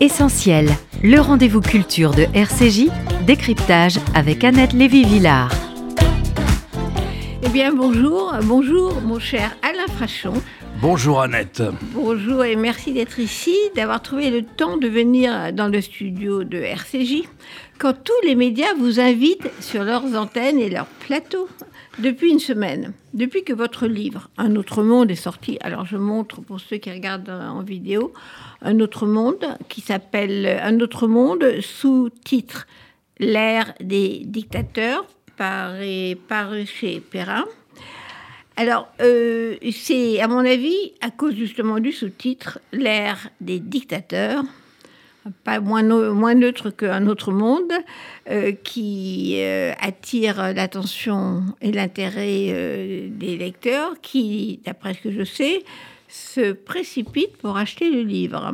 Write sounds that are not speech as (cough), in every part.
Essentiel, le rendez-vous culture de RCJ, décryptage avec Annette Lévy-Villard. Eh bien, bonjour, bonjour, mon cher Alain Frachon. Bonjour Annette. Bonjour et merci d'être ici, d'avoir trouvé le temps de venir dans le studio de RCJ quand tous les médias vous invitent sur leurs antennes et leurs plateaux depuis une semaine, depuis que votre livre Un autre monde est sorti, alors je montre pour ceux qui regardent en vidéo, Un autre monde qui s'appelle Un autre monde sous titre L'ère des dictateurs par, paru chez Perrin. Alors, euh, c'est à mon avis à cause justement du sous-titre L'ère des dictateurs pas moins, neutre qu'un autre monde, euh, qui euh, attire l'attention et l'intérêt euh, des lecteurs, qui, d'après ce que je sais, se précipitent pour acheter le livre.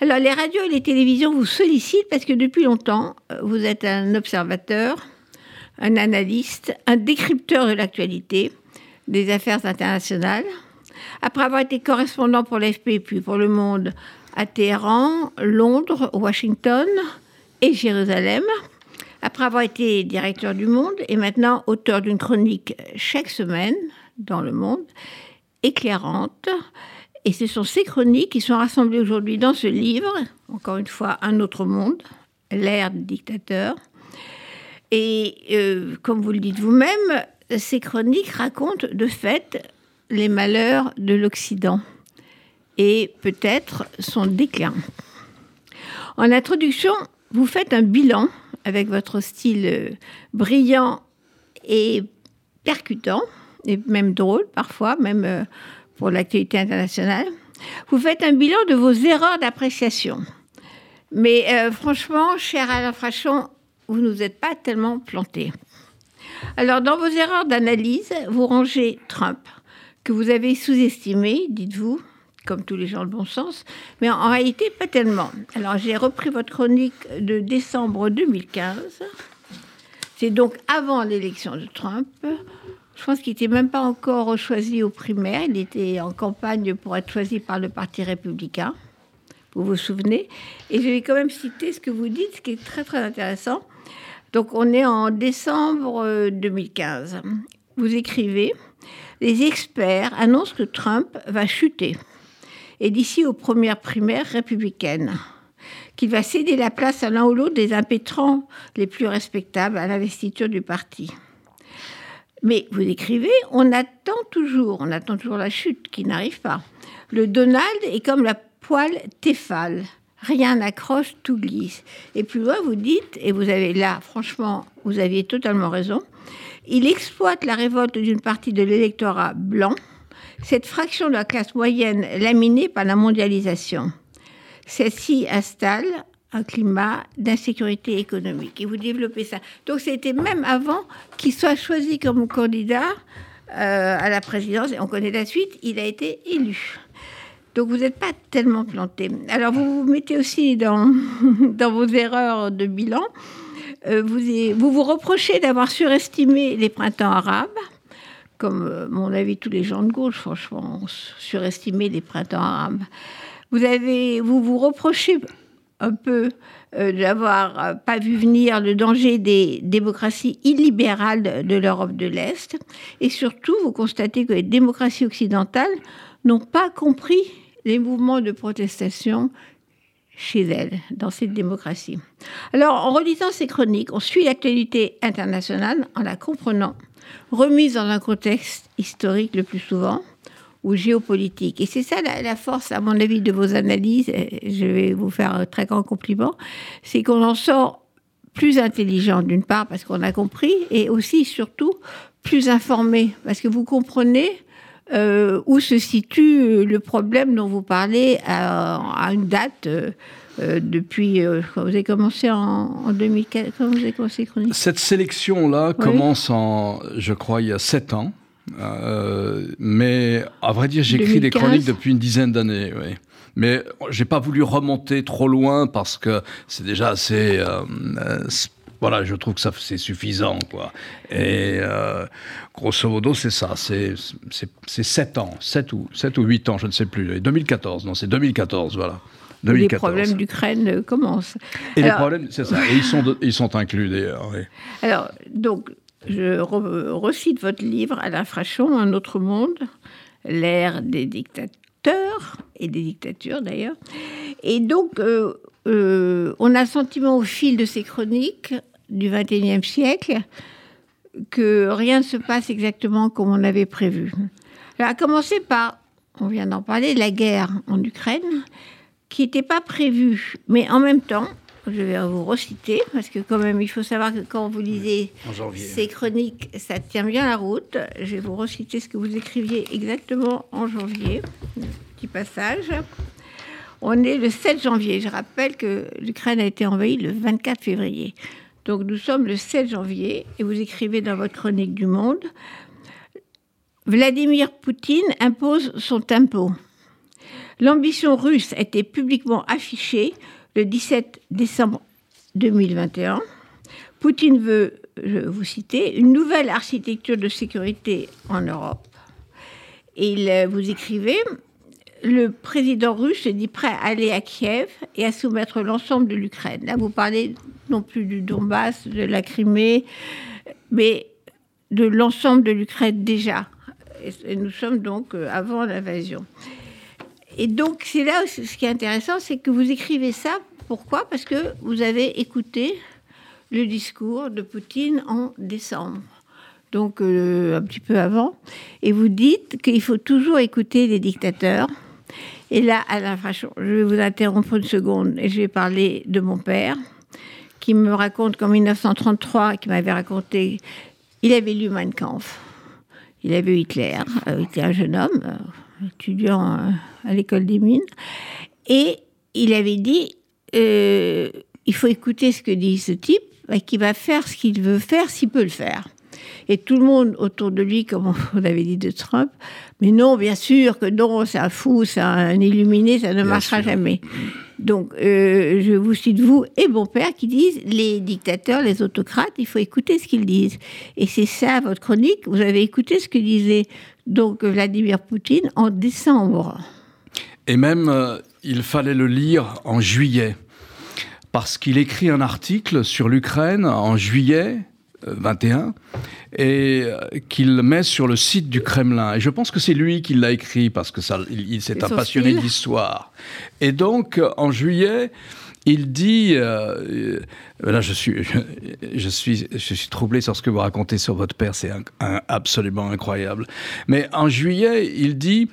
Alors, les radios et les télévisions vous sollicitent parce que depuis longtemps, vous êtes un observateur, un analyste, un décrypteur de l'actualité, des affaires internationales. Après avoir été correspondant pour l'AFP puis pour Le Monde à Téhéran, Londres, Washington et Jérusalem. Après avoir été directeur du Monde et maintenant auteur d'une chronique chaque semaine dans le Monde, éclairante. Et ce sont ces chroniques qui sont rassemblées aujourd'hui dans ce livre, encore une fois, Un autre monde, l'ère des dictateurs. Et euh, comme vous le dites vous-même, ces chroniques racontent de fait les malheurs de l'Occident et peut-être son déclin. En introduction, vous faites un bilan avec votre style euh, brillant et percutant, et même drôle parfois, même euh, pour l'actualité internationale. Vous faites un bilan de vos erreurs d'appréciation. Mais euh, franchement, cher Alain Frachon, vous ne nous êtes pas tellement planté. Alors, dans vos erreurs d'analyse, vous rangez Trump, que vous avez sous-estimé, dites-vous, comme tous les gens de bon sens, mais en, réalité, pas tellement. Alors, j'ai repris votre chronique de décembre 2015. C'est donc avant l'élection de Trump. Je pense qu'il n'était même pas encore choisi aux primaires. Il était en campagne pour être choisi par le Parti républicain. Vous vous souvenez Et je vais quand même citer ce que vous dites, ce qui est très très intéressant. Donc on est en décembre 2015. Euh, vous écrivez, les experts annoncent que Trump va chuter et d'ici aux premières primaires républicaines, qu'il va céder la place à l'un ou l'autre des impétrants les plus respectables à l'investiture du parti. Mais vous écrivez, on attend toujours, on attend toujours la chute qui n'arrive pas. Le Donald est comme la poêle Tefal. Rien n'accroche, tout glisse. Et plus loin, vous dites, et vous avez là, franchement, vous aviez totalement raison, il exploite la révolte d'une partie de l'électorat blanc cette fraction de la classe moyenne laminée par la mondialisation. Celle-ci installe un climat d'insécurité économique. Et vous développez ça. Donc c'était même avant qu'il soit choisi comme candidat euh, à la présidence. Et on connaît la suite, il a été élu. Donc vous n'êtes pas tellement planté. Alors vous vous mettez aussi dans, (laughs) dans vos erreurs de bilan. Euh, vous, vous vous reprochez d'avoir surestimé les printemps arabes comme euh, mon avis tous les gens de gauche, franchement, surestimé les printemps arabes. Vous avez, vous vous reprochez un peu euh, d'avoir euh, pas vu venir le danger des démocraties illibérales de l'Europe de l'Est, et surtout vous constatez que les démocraties occidentales n'ont pas compris les mouvements de protestation chez elles, dans cette démocratie. Alors, en relisant ces chroniques, on suit l'actualité internationale en la comprenant remise dans un contexte historique le plus souvent ou géopolitique. Et c'est ça la, force, à mon avis, de vos analyses. je vais vous faire un très grand compliment. C'est qu'on en sort plus intelligent, d'une part, parce qu'on a compris, et aussi, surtout, plus informé, parce que vous comprenez euh, où se situe le problème dont vous parlez à, une date. Euh, euh, depuis, euh, vous avez commencé en, en 2004, quand vous avez commencé chronique Cette sélection-là commence en, je crois, il y a sept ans. Euh, mais à vrai dire, j'écris des chroniques depuis une dizaine d'années. Oui. Mais j'ai pas voulu remonter trop loin parce que c'est déjà assez. voilà, je trouve que ça c'est suffisant, quoi. Et grosso modo, c'est ça. C'est c'est sept ans, sept ou sept ou huit ans, je ne sais plus. 2014, non, c'est 2014, voilà. Les problèmes d'Ukraine commencent. Et les problèmes, c'est ça. Et ils sont, ils sont inclus d'ailleurs. Alors, donc, je recite votre livre, Alain Frachon, Un autre monde, l'ère des dictateurs, et des dictatures d'ailleurs. Et donc, euh, euh, on a le sentiment au fil de ces chroniques du XXIe siècle que rien ne se passe exactement comme on avait prévu. Alors, à commencer par, on vient d'en parler, la guerre en Ukraine, qui n'était pas prévue, mais en même temps, je vais vous reciter, parce que quand même, il faut savoir que quand vous lisez ces chroniques, ça tient bien la route. Je vais vous reciter ce que vous écriviez exactement en janvier. Petit passage. On est le 7 janvier. Je rappelle que l'Ukraine a été envahie le 24 février. Donc nous sommes le 7 janvier et vous écrivez dans votre chronique du Monde Vladimir Poutine impose son tempo. L'ambition russe a été publiquement affichée le 17 décembre 2021. Poutine veut, je vous citer, une nouvelle architecture de sécurité en Europe. Et euh, vous écrivez le président russe est dit prêt à aller à Kiev et à soumettre l'ensemble de l'Ukraine. Là, vous parlez non plus du Donbass, de la Crimée, mais de l'ensemble de l'Ukraine déjà. Et nous sommes donc euh, avant l'invasion. Et donc, c'est là ce qui est intéressant, c'est que vous écrivez ça. Pourquoi? Parce que vous avez écouté le discours de Poutine en décembre, donc euh, un petit peu avant, et vous dites qu'il faut toujours écouter les dictateurs. Et là, Alain Frachon, je vais vous interrompre une seconde et je vais parler de mon père, qui me raconte qu'en 1933, qui m'avait raconté, il avait lu Mein Kampf. Il avait eu Hitler, euh, il était un jeune homme, euh, étudiant euh, à l'école des mines, et il avait dit il faut écouter ce que dit ce type, qui va faire ce qu'il veut faire s'il peut le faire. Et tout le monde autour de lui, comme (laughs) on avait dit de Trump, mais non, bien sûr que non, c'est un fou, c'est un illuminé, ça ne marchera jamais. Donc, euh, je vous cite vous et mon père qui disent les dictateurs, les autocrates, il faut écouter ce qu'ils disent. Et c'est ça votre chronique. Vous avez écouté ce que disait donc Vladimir Poutine en décembre. Et même, euh, il fallait le lire en juillet, parce qu'il écrit un article sur l'Ukraine en juillet 21 et euh, qu'il met sur le site du Kremlin. Et je pense que c'est lui qui l'a écrit parce que ça, il, s'est un passionné d'histoire. Et donc, en juillet, il dit, euh, euh, là je suis, je, suis, je suis troublé sur ce que vous racontez sur votre père, c'est absolument incroyable. Mais en juillet, il dit,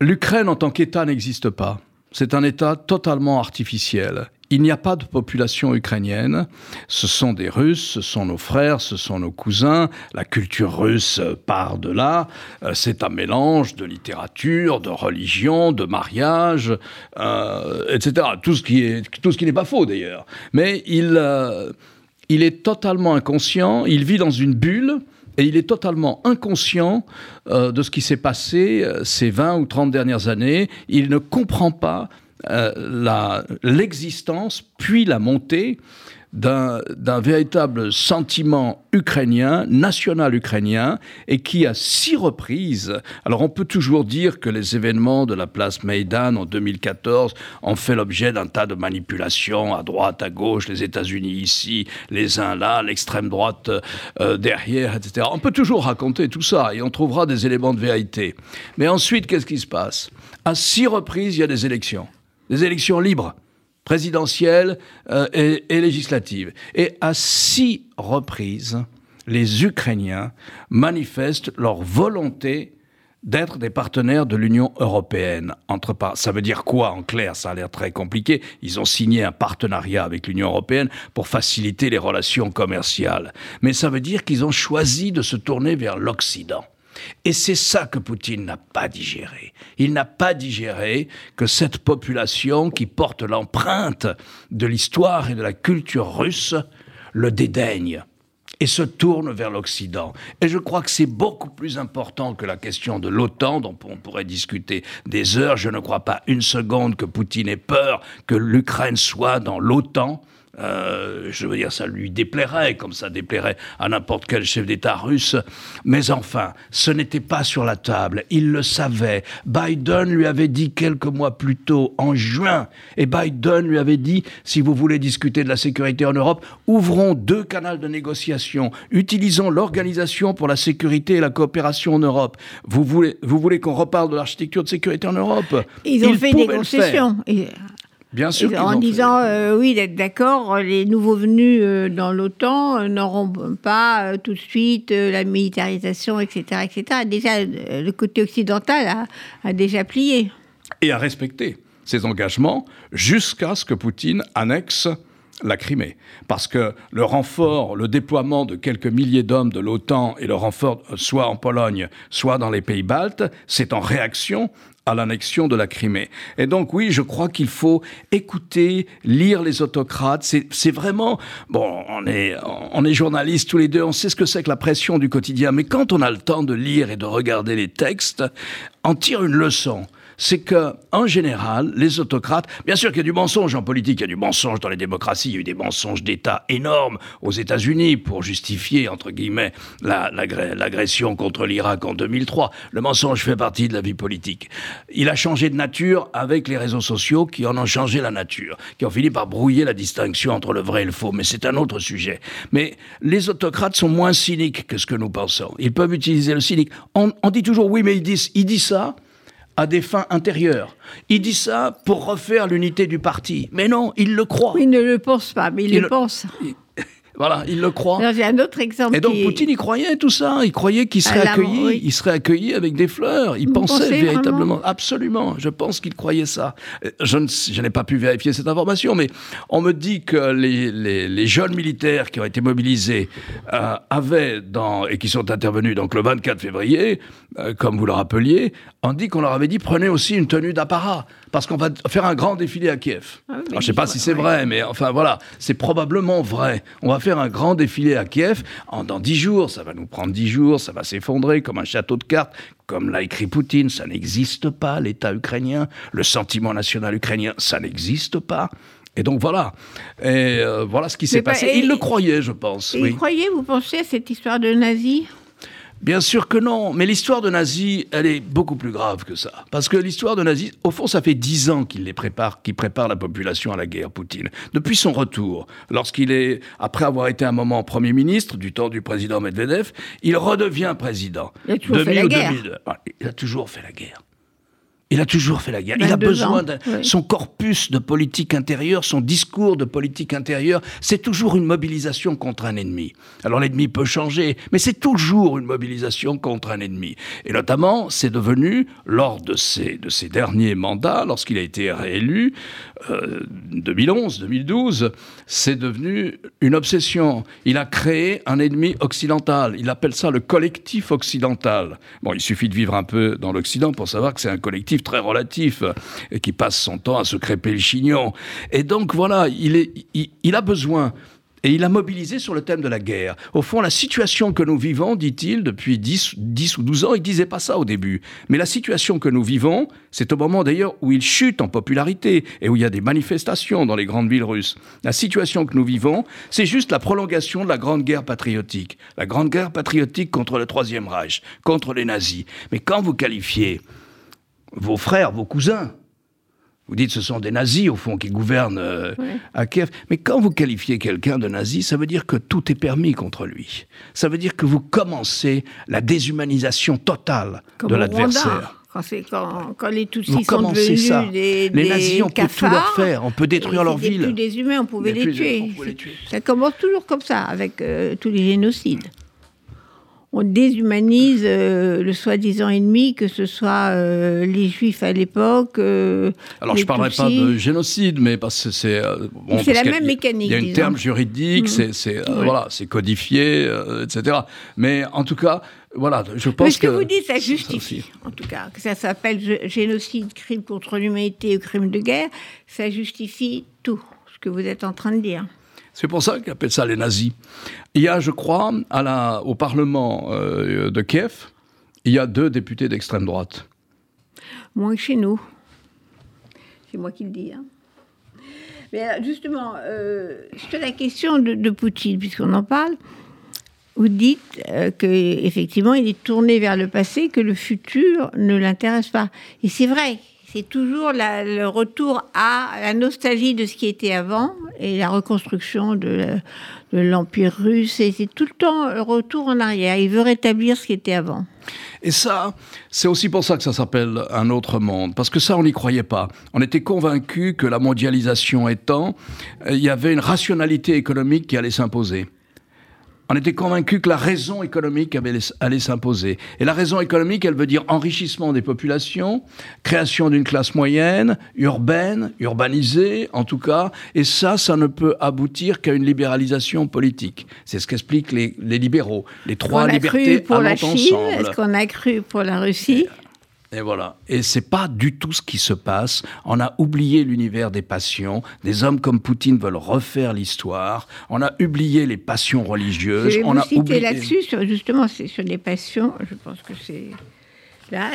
l'Ukraine en tant qu'État n'existe pas. C'est un État totalement artificiel. Il n'y a pas de population ukrainienne. Ce sont des Russes, ce sont nos frères, ce sont nos cousins. La culture russe part de là. Euh, c'est un mélange de littérature, de religion, de mariage, euh, etc. Tout ce qui est tout ce qui n'est pas faux d'ailleurs. Mais il euh, il est totalement inconscient. Il vit dans une bulle. Et il est totalement inconscient de ce qui s'est passé ces 20 ou 30 dernières années. Il ne comprend pas euh, l'existence puis la montée d'un véritable sentiment ukrainien, national ukrainien, et qui à six reprises, alors on peut toujours dire que les événements de la place Maïdan en 2014 ont fait l'objet d'un tas de manipulations à droite, à gauche, les États-Unis ici, les uns là, l'extrême droite euh, derrière, etc. On peut toujours raconter tout ça et on trouvera des éléments de vérité. Mais ensuite, qu'est-ce qui se passe? À six reprises, il y a des élections des élections libres, présidentielles euh, et, législatives. Et à six reprises, les Ukrainiens manifestent leur volonté d'être des partenaires de l'Union européenne. Ça veut dire quoi en clair? Ça a l'air très compliqué. Ils ont signé un partenariat avec l'Union européenne pour faciliter les relations commerciales. Mais ça veut dire qu'ils ont choisi de se tourner vers l'Occident. Et c'est ça que Poutine n'a pas digéré. Il n'a pas digéré que cette population qui porte l'empreinte de l'histoire et de la culture russe le dédaigne et se tourne vers l'Occident. Et je crois que c'est beaucoup plus important que la question de l'OTAN, dont on pourrait discuter des heures. Je ne crois pas une seconde que Poutine ait peur que l'Ukraine soit dans l'OTAN. Euh, je veux dire, ça lui déplairait, comme ça déplairait à n'importe quel chef d'État russe. Mais enfin, ce n'était pas sur la table. Il le savait. Biden lui avait dit quelques mois plus tôt, en juin, et Biden lui avait dit, si vous voulez discuter de la sécurité en Europe, ouvrons deux canaux de négociation, utilisons l'Organisation pour la sécurité et la coopération en Europe. Vous voulez, vous voulez qu'on reparle de l'architecture de sécurité en Europe? Ils ont fait des concessions. Bien sûr. En disant, euh, oui, d'être d'accord, les nouveaux venus euh, dans l'OTAN euh, n'auront pas tout de suite la militarisation, etc., etc. Déjà, le côté occidental a, a déjà plié. Et a respecté ses engagements jusqu'à ce que Poutine annexe la Crimée. Parce que le renfort, le déploiement de quelques milliers d'hommes de l'OTAN et le renfort soit en Pologne, soit dans les pays baltes, c'est en réaction à l'annexion de la Crimée. Et donc oui, je crois qu'il faut écouter, lire les autocrates. C'est vraiment bon. On est on est journalistes tous les deux, on sait ce que c'est que la pression du quotidien. Mais quand on a le temps de lire et de regarder les textes, en tire une leçon c'est que, en général, les autocrates, bien sûr qu'il y a du mensonge en politique, il y a du mensonge dans les démocraties, il y a eu des mensonges d'État énormes aux États-Unis pour justifier, entre guillemets, l'agression contre l'Irak en 2003. Le mensonge fait partie de la vie politique. Il a changé de nature avec les réseaux sociaux qui en ont changé la nature, qui ont fini par brouiller la distinction entre le vrai et le faux, mais c'est un autre sujet. Mais les autocrates sont moins cyniques que ce que nous pensons. Ils peuvent utiliser le cynique. On, dit toujours oui, mais il dit, il dit ça, à des fins intérieures. Il dit ça pour refaire l'unité du parti. Mais non, il le croit. Il ne le pense pas, mais il, le, pense. Voilà, il le croit. J'ai un autre exemple. Et donc Poutine, il croyait tout ça. Il croyait qu'il serait accueilli. Il serait accueilli avec des fleurs. Il pensait véritablement, absolument. Je pense qu'il croyait ça. Euh, je, n'ai pas pu vérifier cette information, mais on me dit que les, jeunes militaires qui ont été mobilisés euh, avaient dans et qui sont intervenus donc le 24 février, euh, comme vous le rappeliez, on dit qu'on leur avait dit prenez aussi une tenue d'apparat parce qu'on va faire un grand défilé à Kiev. Ah je ne sais pas si c'est vrai, mais enfin voilà, c'est probablement vrai. On va faire un grand défilé à Kiev en, dans dix jours. Ça va nous prendre dix jours, ça va s'effondrer comme un château de cartes. Comme l'a écrit Poutine, ça n'existe pas, l'État ukrainien, le sentiment national ukrainien, ça n'existe pas. Et donc voilà. Et euh, voilà ce qui s'est passé. il le croyait, je pense. Il croyait, vous pensez à cette histoire de nazis? Bien sûr que non, mais l'histoire de nazis, elle est beaucoup plus grave que ça. Parce que l'histoire de nazis, au fond, ça fait dix ans qu'il les prépare, qu'il prépare la population à la guerre, Poutine. Depuis son retour, lorsqu'il est, après avoir été un moment Premier ministre du temps du président Medvedev, il redevient président. Il a toujours fait la guerre. Il a toujours fait la guerre. Il a toujours fait la guerre. Il a besoin de son corpus de politique intérieure, son discours de politique intérieure, c'est toujours une mobilisation contre un ennemi. Alors l'ennemi peut changer, mais c'est toujours une mobilisation contre un ennemi. Et notamment, c'est devenu, lors de ses, de ses derniers mandats, lorsqu'il a été réélu, 2011, euh, 2012, c'est devenu une obsession. Il a créé un ennemi occidental. Il appelle ça le collectif occidental. Bon, il suffit de vivre un peu dans l'Occident pour savoir que c'est un collectif très relatif et qui passe son temps à se crêper le chignon. Et donc voilà, il, est, il a besoin et il a mobilisé sur le thème de la guerre. Au fond, la situation que nous vivons, dit-il, depuis 10, 10 ou 12 ans, il disait pas ça au début. Mais la situation que nous vivons, c'est au moment d'ailleurs où il chute en popularité et où il y a des manifestations dans les grandes villes russes. La situation que nous vivons, c'est juste la prolongation de la grande guerre patriotique. La grande guerre patriotique contre le Troisième Reich, contre les nazis. Mais quand vous qualifiez vos frères, vos cousins, vous dites ce sont des nazis, au fond, qui gouvernent euh, à Kiev. Mais quand vous qualifiez quelqu'un de nazi, ça veut dire que tout est permis contre lui. Ça veut dire que vous commencez la déshumanisation totale de l'adversaire. Quand, quand, quand, les Tutsis sont devenus ça. des, Les nazis, on peut tout leur faire, on peut détruire leur ville. plus des humains, on pouvait les tuer. Ça commence toujours comme ça, avec euh, tous les génocides on déshumanise euh, le soi-disant ennemi, que ce soit euh, les juifs à l'époque. Euh, Alors je ne parlerai pas de génocide, mais parce que c'est. c'est la même mécanique. Il y a un terme juridique, mm. c'est voilà, c'est codifié, etc. Mais en tout cas, voilà, je pense mais ce que, vous dites, ça (laughs) justifie, en tout cas, que ça s'appelle génocide, crime contre l'humanité ou crime de guerre, ça justifie tout ce que vous êtes en train de dire. C'est pour ça qu'ils appellent ça les nazis. Il y a, je crois, au Parlement euh, de Kiev, il y a deux députés d'extrême droite. Moins que chez nous. C'est moi qui le dis. Hein. Mais justement, euh, sur la question de, Poutine, puisqu'on en parle, vous dites euh, qu'effectivement, il est tourné vers le passé, que le futur ne l'intéresse pas. Et c'est vrai, c'est toujours le retour à la nostalgie de ce qui était avant et la reconstruction de, l'Empire russe. C'est tout le temps le retour en arrière. Il veut rétablir ce qui était avant. Et ça, c'est aussi pour ça que ça s'appelle un autre monde. Parce que ça, on n'y croyait pas. On était convaincus que la mondialisation étant, il y avait une rationalité économique qui allait s'imposer on était convaincu que la raison économique allait s'imposer. Et la raison économique, elle veut dire enrichissement des populations, création d'une classe moyenne, urbaine, urbanisée en tout cas. Et ça, ça ne peut aboutir qu'à une libéralisation politique. C'est ce qu'expliquent les, libéraux. Les trois libertés pour la Chine, Est-ce qu'on a cru pour la Russie? Et voilà. Et c'est pas du tout ce qui se passe. On a oublié l'univers des passions. Des hommes comme Poutine veulent refaire l'histoire. On a oublié les passions religieuses. Je vais on vous a oublié... là-dessus, justement, c'est sur les passions. Je pense que c'est là,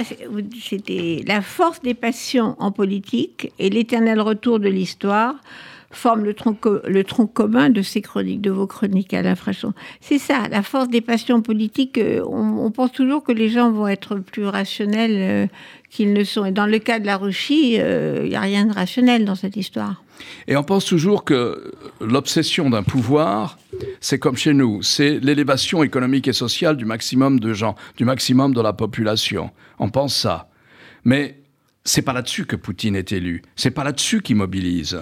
c'était la force des passions en politique et l'éternel retour de l'histoire forme le tronc, le tronc commun de ces chroniques, de vos chroniques à l'infraction. C'est ça, la force des passions politiques. Euh, on, pense toujours que les gens vont être plus rationnels euh, qu'ils ne sont. Et dans le cas de la Russie, il euh, n'y a rien de rationnel dans cette histoire. Et on pense toujours que l'obsession d'un pouvoir, c'est comme chez nous, c'est l'élévation économique et sociale du maximum de gens, du maximum de la population. On pense ça. Mais c'est pas là-dessus que Poutine est élu. C'est pas là-dessus qu'il mobilise.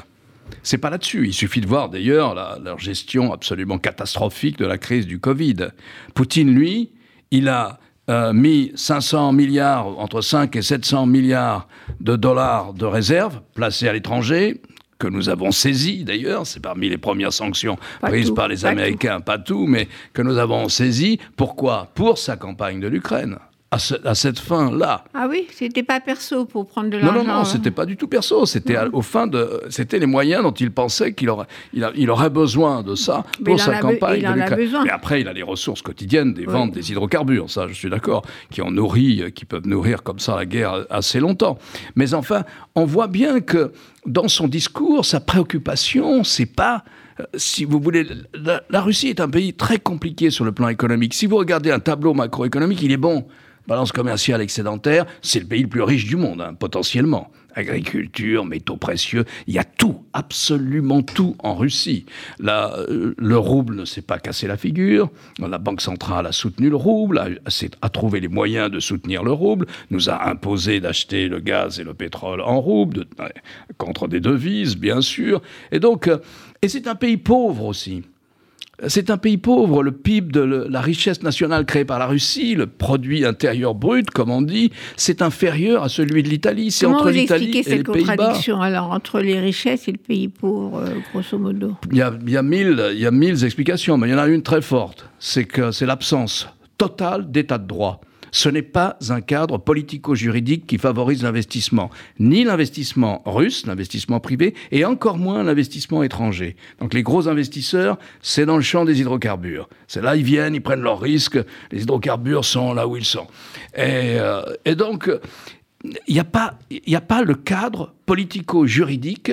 C'est pas là-dessus. Il suffit de voir d'ailleurs leur gestion absolument catastrophique de la crise du Covid. Poutine, lui, il a euh, mis 500 milliards, entre 5 et 700 milliards de dollars de réserves placés à l'étranger, que nous avons saisies d'ailleurs, c'est parmi les premières sanctions prises par les Américains, pas tout, mais que nous avons saisies. Pourquoi? Pour sa campagne de l'Ukraine à, cette fin-là. Ah oui, c'était pas perso pour prendre de l'argent. Non, non, non, c'était pas du tout perso. C'était au fin de, c'était les moyens dont il pensait qu'il aurait, il, aurait besoin de ça pour sa campagne. de Mais après, il a les ressources quotidiennes des ventes des hydrocarbures, ça, je suis d'accord, qui nourri, qui peuvent nourrir comme ça la guerre assez longtemps. Mais enfin, on voit bien que dans son discours, sa préoccupation, c'est pas euh, si vous voulez, la, la, Russie est un pays très compliqué sur le plan économique. Si vous regardez un tableau macroéconomique, il est bon balance commerciale excédentaire, c'est le pays le plus riche du monde, hein, potentiellement. Agriculture, métaux précieux, il y a tout, absolument tout en Russie. Là, euh, le rouble ne s'est pas cassé la figure, la Banque centrale a soutenu le rouble, a, trouvé les moyens de soutenir le rouble, nous a imposé d'acheter le gaz et le pétrole en rouble, contre des devises, bien sûr. Et donc, euh, et c'est un pays pauvre aussi. C'est un pays pauvre. Le PIB de la richesse nationale créée par la Russie, le produit intérieur brut, comme on dit, c'est inférieur à celui de l'Italie. C'est entre l'Italie et les cette contradiction alors entre les richesses et le pays pauvre, euh, grosso modo? Il y, a, il, y a mille, il y a mille explications, mais il y en a une très forte. C'est que c'est l'absence totale d'état de droit ce n'est pas un cadre politico-juridique qui favorise l'investissement, ni l'investissement russe, l'investissement privé, et encore moins l'investissement étranger. Donc les gros investisseurs, c'est dans le champ des hydrocarbures. C'est là, ils viennent, ils prennent leurs risques, les hydrocarbures sont là où ils sont. Et, euh, donc, il n'y a, pas, a pas le cadre politico-juridique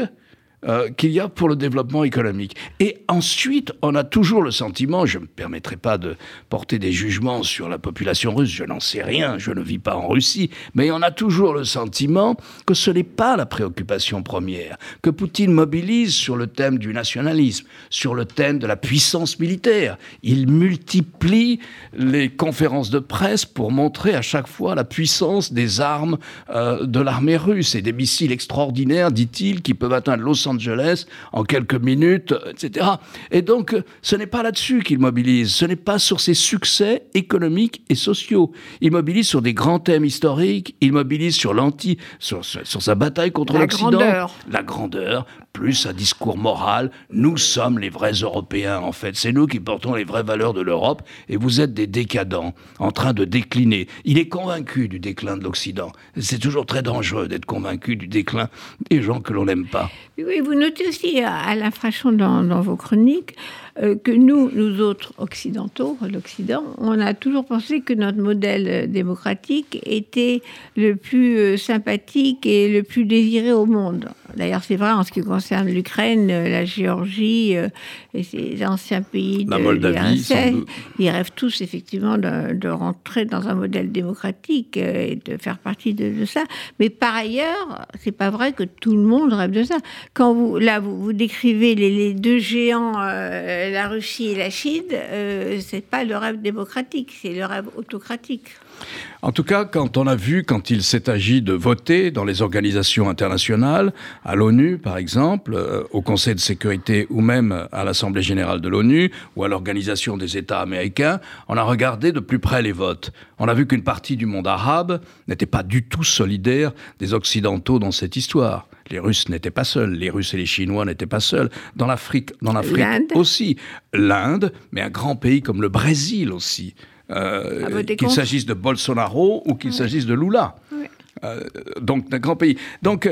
euh, qu'il y a pour le développement économique. Et ensuite, on a toujours le sentiment, je ne me permettrai pas de porter des jugements sur la population russe, je n'en sais rien, je ne vis pas en Russie, mais on a toujours le sentiment que ce n'est pas la préoccupation première, que Poutine mobilise sur le thème du nationalisme, sur le thème de la puissance militaire. Il multiplie les conférences de presse pour montrer à chaque fois la puissance des armes euh, de l'armée russe et des missiles extraordinaires, dit-il, qui peuvent atteindre Los Angeles Angeles en quelques minutes, etc. Et donc, ce n'est pas là-dessus qu'il mobilise, ce n'est pas sur ses succès économiques et sociaux. Il mobilise sur des grands thèmes historiques, il mobilise sur l'anti, sur, sa bataille contre l'Occident, la grandeur, plus un discours moral. Nous sommes les vrais Européens, en fait. C'est nous qui portons les vraies valeurs de l'Europe, et vous êtes des décadents, en train de décliner. Il est convaincu du déclin de l'Occident. C'est toujours très dangereux d'être convaincu du déclin des gens que l'on n'aime pas. Oui, vous notez aussi à l'infraction dans, dans vos chroniques que nous, nous autres occidentaux, l'Occident, on a toujours pensé que notre modèle euh, démocratique était le plus euh, sympathique et le plus désiré au monde. D'ailleurs, c'est vrai en ce qui concerne l'Ukraine, euh, la Géorgie euh, et ces anciens pays de l'URSS. Ils rêvent tous effectivement de, rentrer dans un modèle démocratique et de faire partie de, ça. Mais par ailleurs, c'est pas vrai que tout le monde rêve de ça. Quand vous là vous, vous décrivez les, deux géants, la Russie et la Chine, c'est pas le rêve démocratique, c'est le rêve autocratique. En tout cas, quand on a vu, quand il s'est agi de voter dans les organisations internationales, à l'ONU par exemple, euh, au Conseil de sécurité ou même à l'Assemblée générale de l'ONU ou à l'Organisation des États américains, on a regardé de plus près les votes. On a vu qu'une partie du monde arabe n'était pas du tout solidaire des Occidentaux dans cette histoire. Les Russes n'étaient pas seuls, les Russes et les Chinois n'étaient pas seuls. Dans l'Afrique, dans l'Afrique aussi, l'Inde, mais un grand pays comme le Brésil aussi. Euh, qu'il s'agisse de Bolsonaro ou qu'il s'agisse de Lula. Euh, donc d'un grand pays. Donc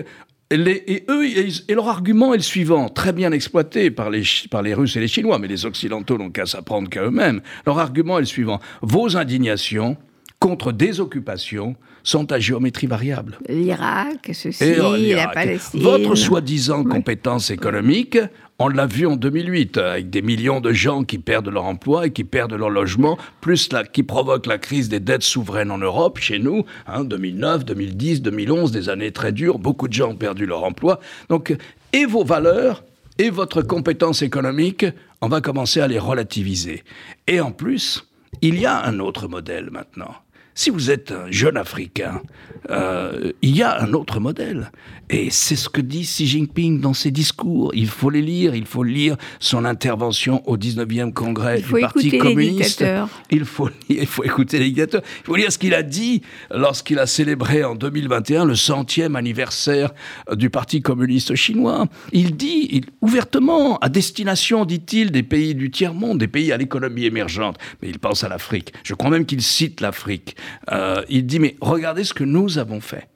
et eux, et, leur argument est le suivant, très bien exploité par les, par les Russes et les Chinois, mais les Occidentaux n'ont qu'à s'apprendre qu'à eux-mêmes. Leur argument est le suivant vos indignations contre des occupations sont à géométrie variable. L'Irak, ceci, la Palestine. Votre soi-disant compétence économique, on l'a vu en 2008, avec des millions de gens qui perdent leur emploi et qui perdent leur logement, plus la, qui provoque la crise des dettes souveraines en Europe, chez nous, hein, 2009, 2010, 2011, des années très dures, beaucoup de gens ont perdu leur emploi. Donc, et vos valeurs et votre compétence économique, on va commencer à les relativiser. Et en plus, il y a un autre modèle maintenant. Si vous êtes un jeune Africain, euh, il y a un autre modèle. Et c'est ce que dit Xi Jinping dans ses discours. Il faut les lire, il faut lire son intervention au 19e congrès du Parti communiste. Il faut, il faut écouter les dictateurs. Il faut lire ce qu'il a dit lorsqu'il a célébré en 2021 le centième anniversaire du Parti communiste chinois. Il dit ouvertement, à destination, dit-il, des pays du tiers-monde, des pays à l'économie émergente. Mais il pense à l'Afrique. Je crois même qu'il cite l'Afrique. Euh, il dit, mais regardez ce que nous avons fait.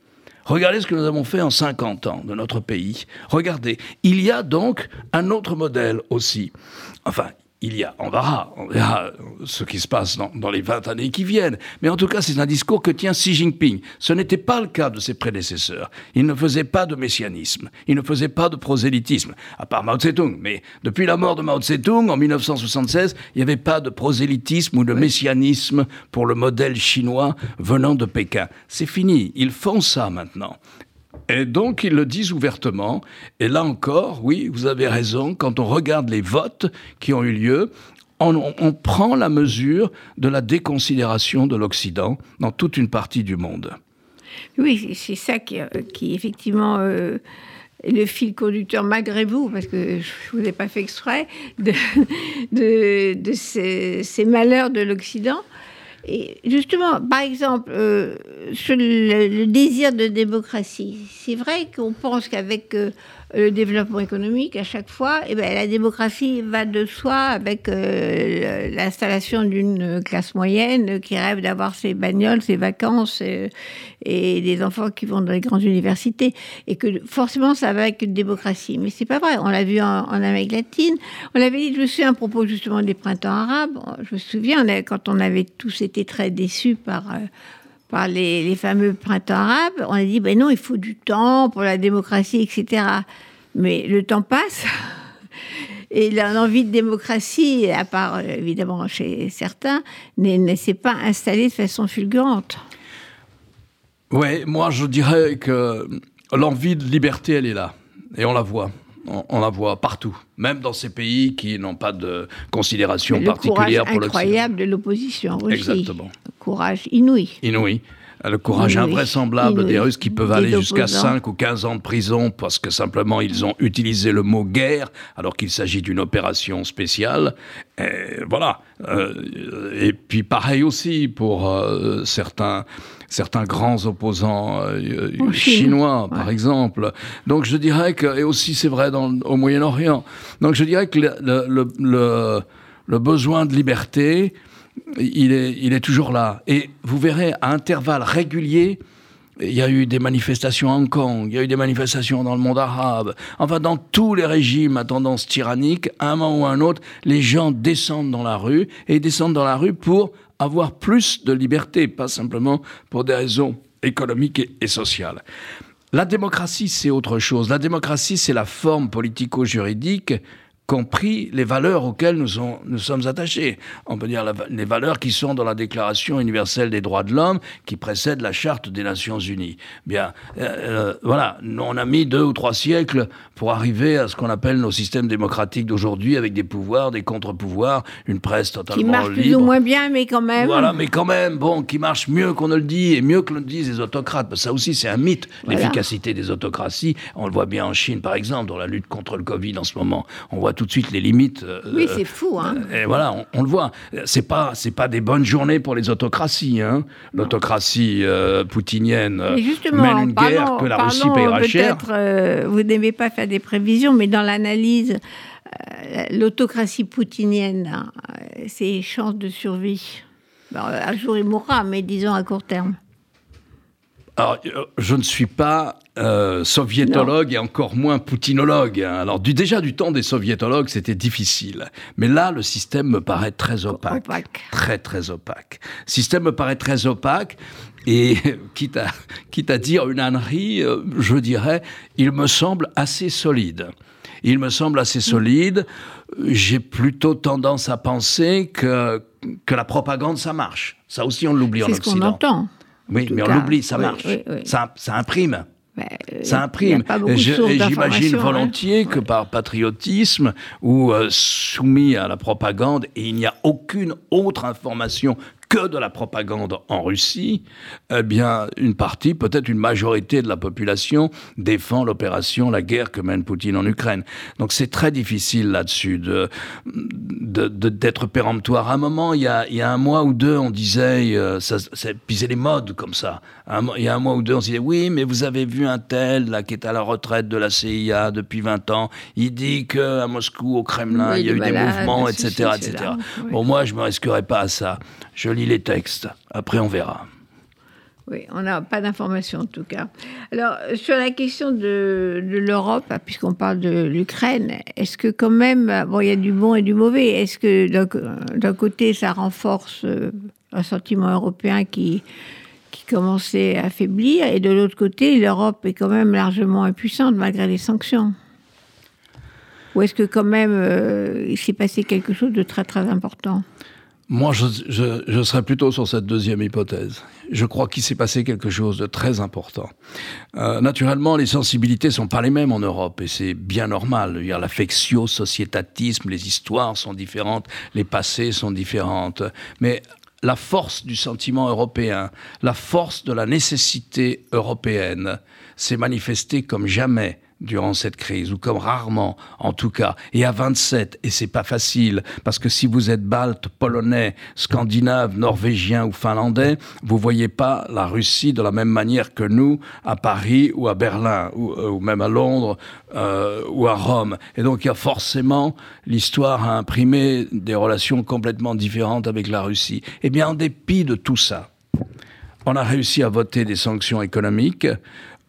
Regardez ce que nous avons fait en 50 ans de notre pays. Regardez, il y a donc un autre modèle aussi. Enfin, il y a, on verra, on verra ce qui se passe dans, les 20 années qui viennent. Mais en tout cas, c'est un discours que tient Xi Jinping. Ce n'était pas le cas de ses prédécesseurs. Il ne faisait pas de messianisme. Il ne faisait pas de prosélytisme, à part Mao Tse-tung. Mais depuis la mort de Mao Tse-tung, en 1976, il n'y avait pas de prosélytisme ou de messianisme pour le modèle chinois venant de Pékin. C'est fini. Ils font ça maintenant. Et donc, ils le disent ouvertement. Et là encore, oui, vous avez raison, quand on regarde les votes qui ont eu lieu, on, prend la mesure de la déconsidération de l'Occident dans toute une partie du monde. Oui, c'est ça qui, euh, qui effectivement... Euh, le fil conducteur, malgré vous, parce que je ne vous ai pas fait exprès, de, ces, malheurs de l'Occident. Et justement, par exemple, euh, sur le, désir de démocratie, c'est vrai qu'on pense qu'avec euh, le développement économique, à chaque fois, eh ben, la démocratie va de soi avec euh, l'installation d'une classe moyenne qui rêve d'avoir ses bagnoles, ses vacances euh, et des enfants qui vont dans les grandes universités. Et que forcément, ça va avec une démocratie. Mais c'est pas vrai. On l'a vu en, Amérique latine. On l'avait dit, je me souviens, à propos justement des printemps arabes. Je me souviens, quand on avait tous été très déçus par... Euh, par les, fameux printemps arabes, on a dit, ben non, il faut du temps pour la démocratie, etc. Mais le temps passe. (laughs) Et l'envie de démocratie, à part évidemment chez certains, ne s'est pas installée de façon fulgurante. Oui, moi je dirais que l'envie de liberté, elle est là. Et on la voit. On, la voit partout, même dans ces pays qui n'ont pas de considération particulière pour le incroyable de l'opposition en Russie. Exactement. Courage inouï. Inouï. Le courage invraisemblable des Russes qui peuvent aller jusqu'à 5 ou 15 ans de prison parce que simplement ils ont utilisé le mot guerre alors qu'il s'agit d'une opération spéciale. Et voilà. Euh, et puis pareil aussi pour euh, certains certains grands opposants euh, chinois, par exemple. Donc je dirais que, et aussi c'est vrai dans, au Moyen-Orient, donc je dirais que le, le, le, le besoin de liberté, il est, il est toujours là. Et vous verrez, à intervalles réguliers, il y a eu des manifestations à Hong Kong, il y a eu des manifestations dans le monde arabe. Enfin, dans tous les régimes à tendance tyrannique, à un moment ou à un autre, les gens descendent dans la rue et descendent dans la rue pour avoir plus de liberté, pas simplement pour des raisons économiques et, sociales. La démocratie, c'est autre chose. La démocratie, c'est la forme politico-juridique compris les valeurs auxquelles nous, nous sommes attachés. On peut dire les valeurs qui sont dans la Déclaration universelle des droits de l'homme qui précède la Charte des Nations Unies. Bien, euh, euh, voilà, on a mis deux ou trois siècles pour arriver à ce qu'on appelle nos systèmes démocratiques d'aujourd'hui avec des pouvoirs, des contre-pouvoirs, une presse totalement libre. Qui marche plus ou moins bien, mais quand même. Voilà, mais quand même, bon, qui marche mieux qu'on ne le dit et mieux que le disent les autocrates. Parce que ça aussi, c'est un mythe, l'efficacité des autocraties. On le voit bien en Chine, par exemple, dans la lutte contre le Covid en ce moment. On voit tout de suite les limites. Euh, oui, c'est fou. Hein. Euh, et voilà, on, le voit. C'est pas, c'est pas des bonnes journées pour les autocraties. Hein. L'autocratie euh, poutinienne mène une guerre que la Russie payera cher. vous n'aimez pas faire des prévisions, mais dans l'analyse, l'autocratie poutinienne, hein, ses chances de survie. un jour il mourra, mais disons à court terme. Alors, je ne suis pas euh, soviétologue et encore moins poutinologue. Hein. Alors du, déjà du temps des soviétologues, c'était difficile. Mais là, le système me paraît très opaque. Très, très opaque. Le système me paraît très opaque. Et (laughs) quitte à, quitte à dire une ânerie, euh, je dirais, il me semble assez solide. Il me semble assez solide. J'ai plutôt tendance à penser que, que la propagande, ça marche. Ça aussi, on l'oublie en Occident. C'est ce qu'on entend. Oui, mais on l'oublie, ça marche. Ça, ça imprime. Ben, ça imprime. J'imagine volontiers que par patriotisme ou euh, soumis à la propagande, et il n'y a aucune autre information que de la propagande en Russie, eh bien, une partie, peut-être une majorité de la population défend l'opération, la guerre que mène Poutine en Ukraine. Donc c'est très difficile là-dessus de, d'être péremptoire. À un moment, il y a, il y a un mois ou deux, on disait, euh, ça, puis c'est les modes comme ça. il y a un mois ou deux, on disait, oui, mais vous avez vu un tel, là, qui est à la retraite de la CIA depuis 20 ans, il dit qu'à Moscou, au Kremlin, il y a eu des mouvements, etc., etc. Bon, moi, je me risquerais pas à ça. Je lis les textes. Après, on verra. Oui, on n'a pas d'informations en tout cas. Alors, sur la question de, l'Europe, hein, puisqu'on parle de l'Ukraine, est-ce que quand même, bon, il y a du bon et du mauvais, est-ce que d'un côté, ça renforce euh, un sentiment européen qui, qui commençait à affaiblir, et de l'autre côté, l'Europe est quand même largement impuissante malgré les sanctions? Ou est-ce que quand même, euh, il s'est passé quelque chose de très très important? Moi, je, je, serais plutôt sur cette deuxième hypothèse. Je crois qu'il s'est passé quelque chose de très important. Euh, naturellement, les sensibilités sont pas les mêmes en Europe, et c'est bien normal. Il y a l'affectio sociétatisme, les histoires sont différentes, les passés sont différentes. Mais la force du sentiment européen, la force de la nécessité européenne s'est manifestée comme jamais durant cette crise, ou comme rarement en tout cas, et à 27, et c'est pas facile, parce que si vous êtes balte, polonais, scandinave, norvégien ou finlandais, vous voyez pas la Russie de la même manière que nous à Paris ou à Berlin, ou, euh, même à Londres euh, ou à Rome. Et donc il y a forcément, l'histoire a imprimé des relations complètement différentes avec la Russie. Eh bien, en dépit de tout ça, on a réussi à voter des sanctions économiques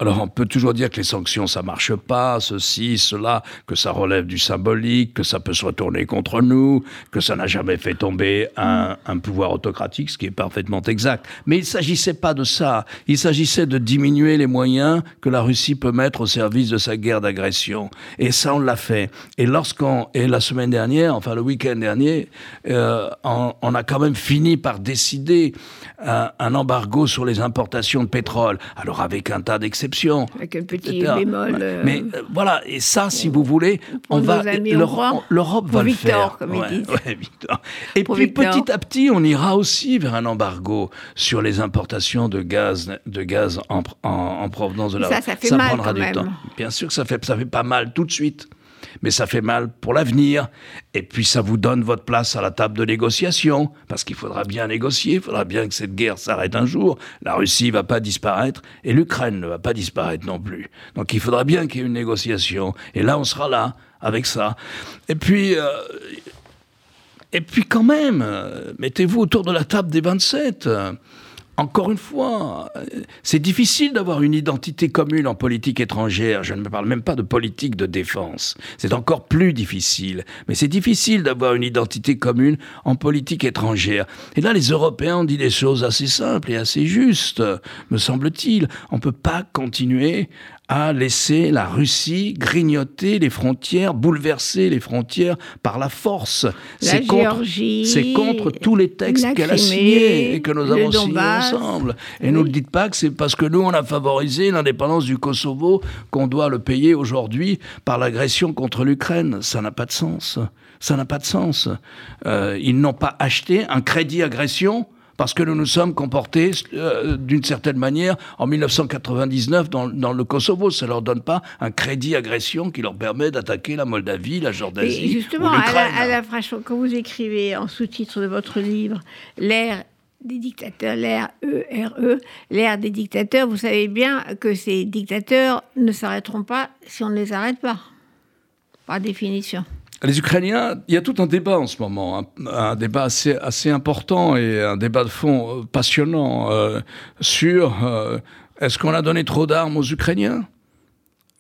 alors on peut toujours dire que les sanctions ça marche pas, ceci, cela, que ça relève du symbolique, que ça peut se retourner contre nous, que ça n'a jamais fait tomber un, pouvoir autocratique, ce qui est parfaitement exact. Mais il s'agissait pas de ça. Il s'agissait de diminuer les moyens que la Russie peut mettre au service de sa guerre d'agression. Et ça on l'a fait. Et lorsqu'on et la semaine dernière, enfin le week-end dernier, euh, on, a quand même fini par décider un, un embargo sur les importations de pétrole. Alors avec un tas d'exceptions avec un petit bémol. Euh, Mais euh, voilà, et ça, si vous voulez, on va l'Europe va le faire. Comme ils disent. Et puis petit à petit, on ira aussi vers un embargo sur les importations de gaz, de gaz en, en, provenance de la. Ça, ça fait mal prendra du temps. Bien sûr que ça fait, ça fait pas mal tout de suite mais ça fait mal pour l'avenir. Et puis ça vous donne votre place à la table de négociation, parce qu'il faudra bien négocier, il faudra bien que cette guerre s'arrête un jour. La Russie ne va pas disparaître, et l'Ukraine ne va pas disparaître non plus. Donc il faudra bien qu'il y ait une négociation. Et là, on sera là, avec ça. Et puis... Euh, et puis quand même, euh, mettez-vous autour de la table des 27. Encore une fois, c'est difficile d'avoir une identité commune en politique étrangère. Je ne me parle même pas de politique de défense. C'est encore plus difficile. Mais c'est difficile d'avoir une identité commune en politique étrangère. Et là, les Européens ont dit des choses assez simples et assez justes, me semble-t-il. On ne peut pas continuer a laissé la Russie grignoter les frontières, bouleverser les frontières par la force. C'est contre, c'est contre tous les textes qu'elle a signés et que nous avons signés ensemble. Et ne nous dites pas que c'est parce que nous, on a favorisé l'indépendance du Kosovo qu'on doit le payer aujourd'hui par l'agression contre l'Ukraine. Ça n'a pas de sens. Ça n'a pas de sens. Euh, ils n'ont pas acheté un crédit agression parce que nous nous sommes comportés euh, d'une certaine manière en 1999 dans, le Kosovo. Ça ne leur donne pas un crédit agression qui leur permet d'attaquer la Moldavie, la Jordanie. Et justement, à la, à la, quand vous écrivez en sous-titre de votre livre l'ère des dictateurs, l'ère ERE, l'ère des dictateurs, vous savez bien que ces dictateurs ne s'arrêteront pas si on ne les arrête pas, par définition. Les Ukrainiens, il y a tout un débat en ce moment, un, débat assez, assez, important et un débat de fond euh, passionnant euh, sur euh, est-ce qu'on a donné trop d'armes aux Ukrainiens?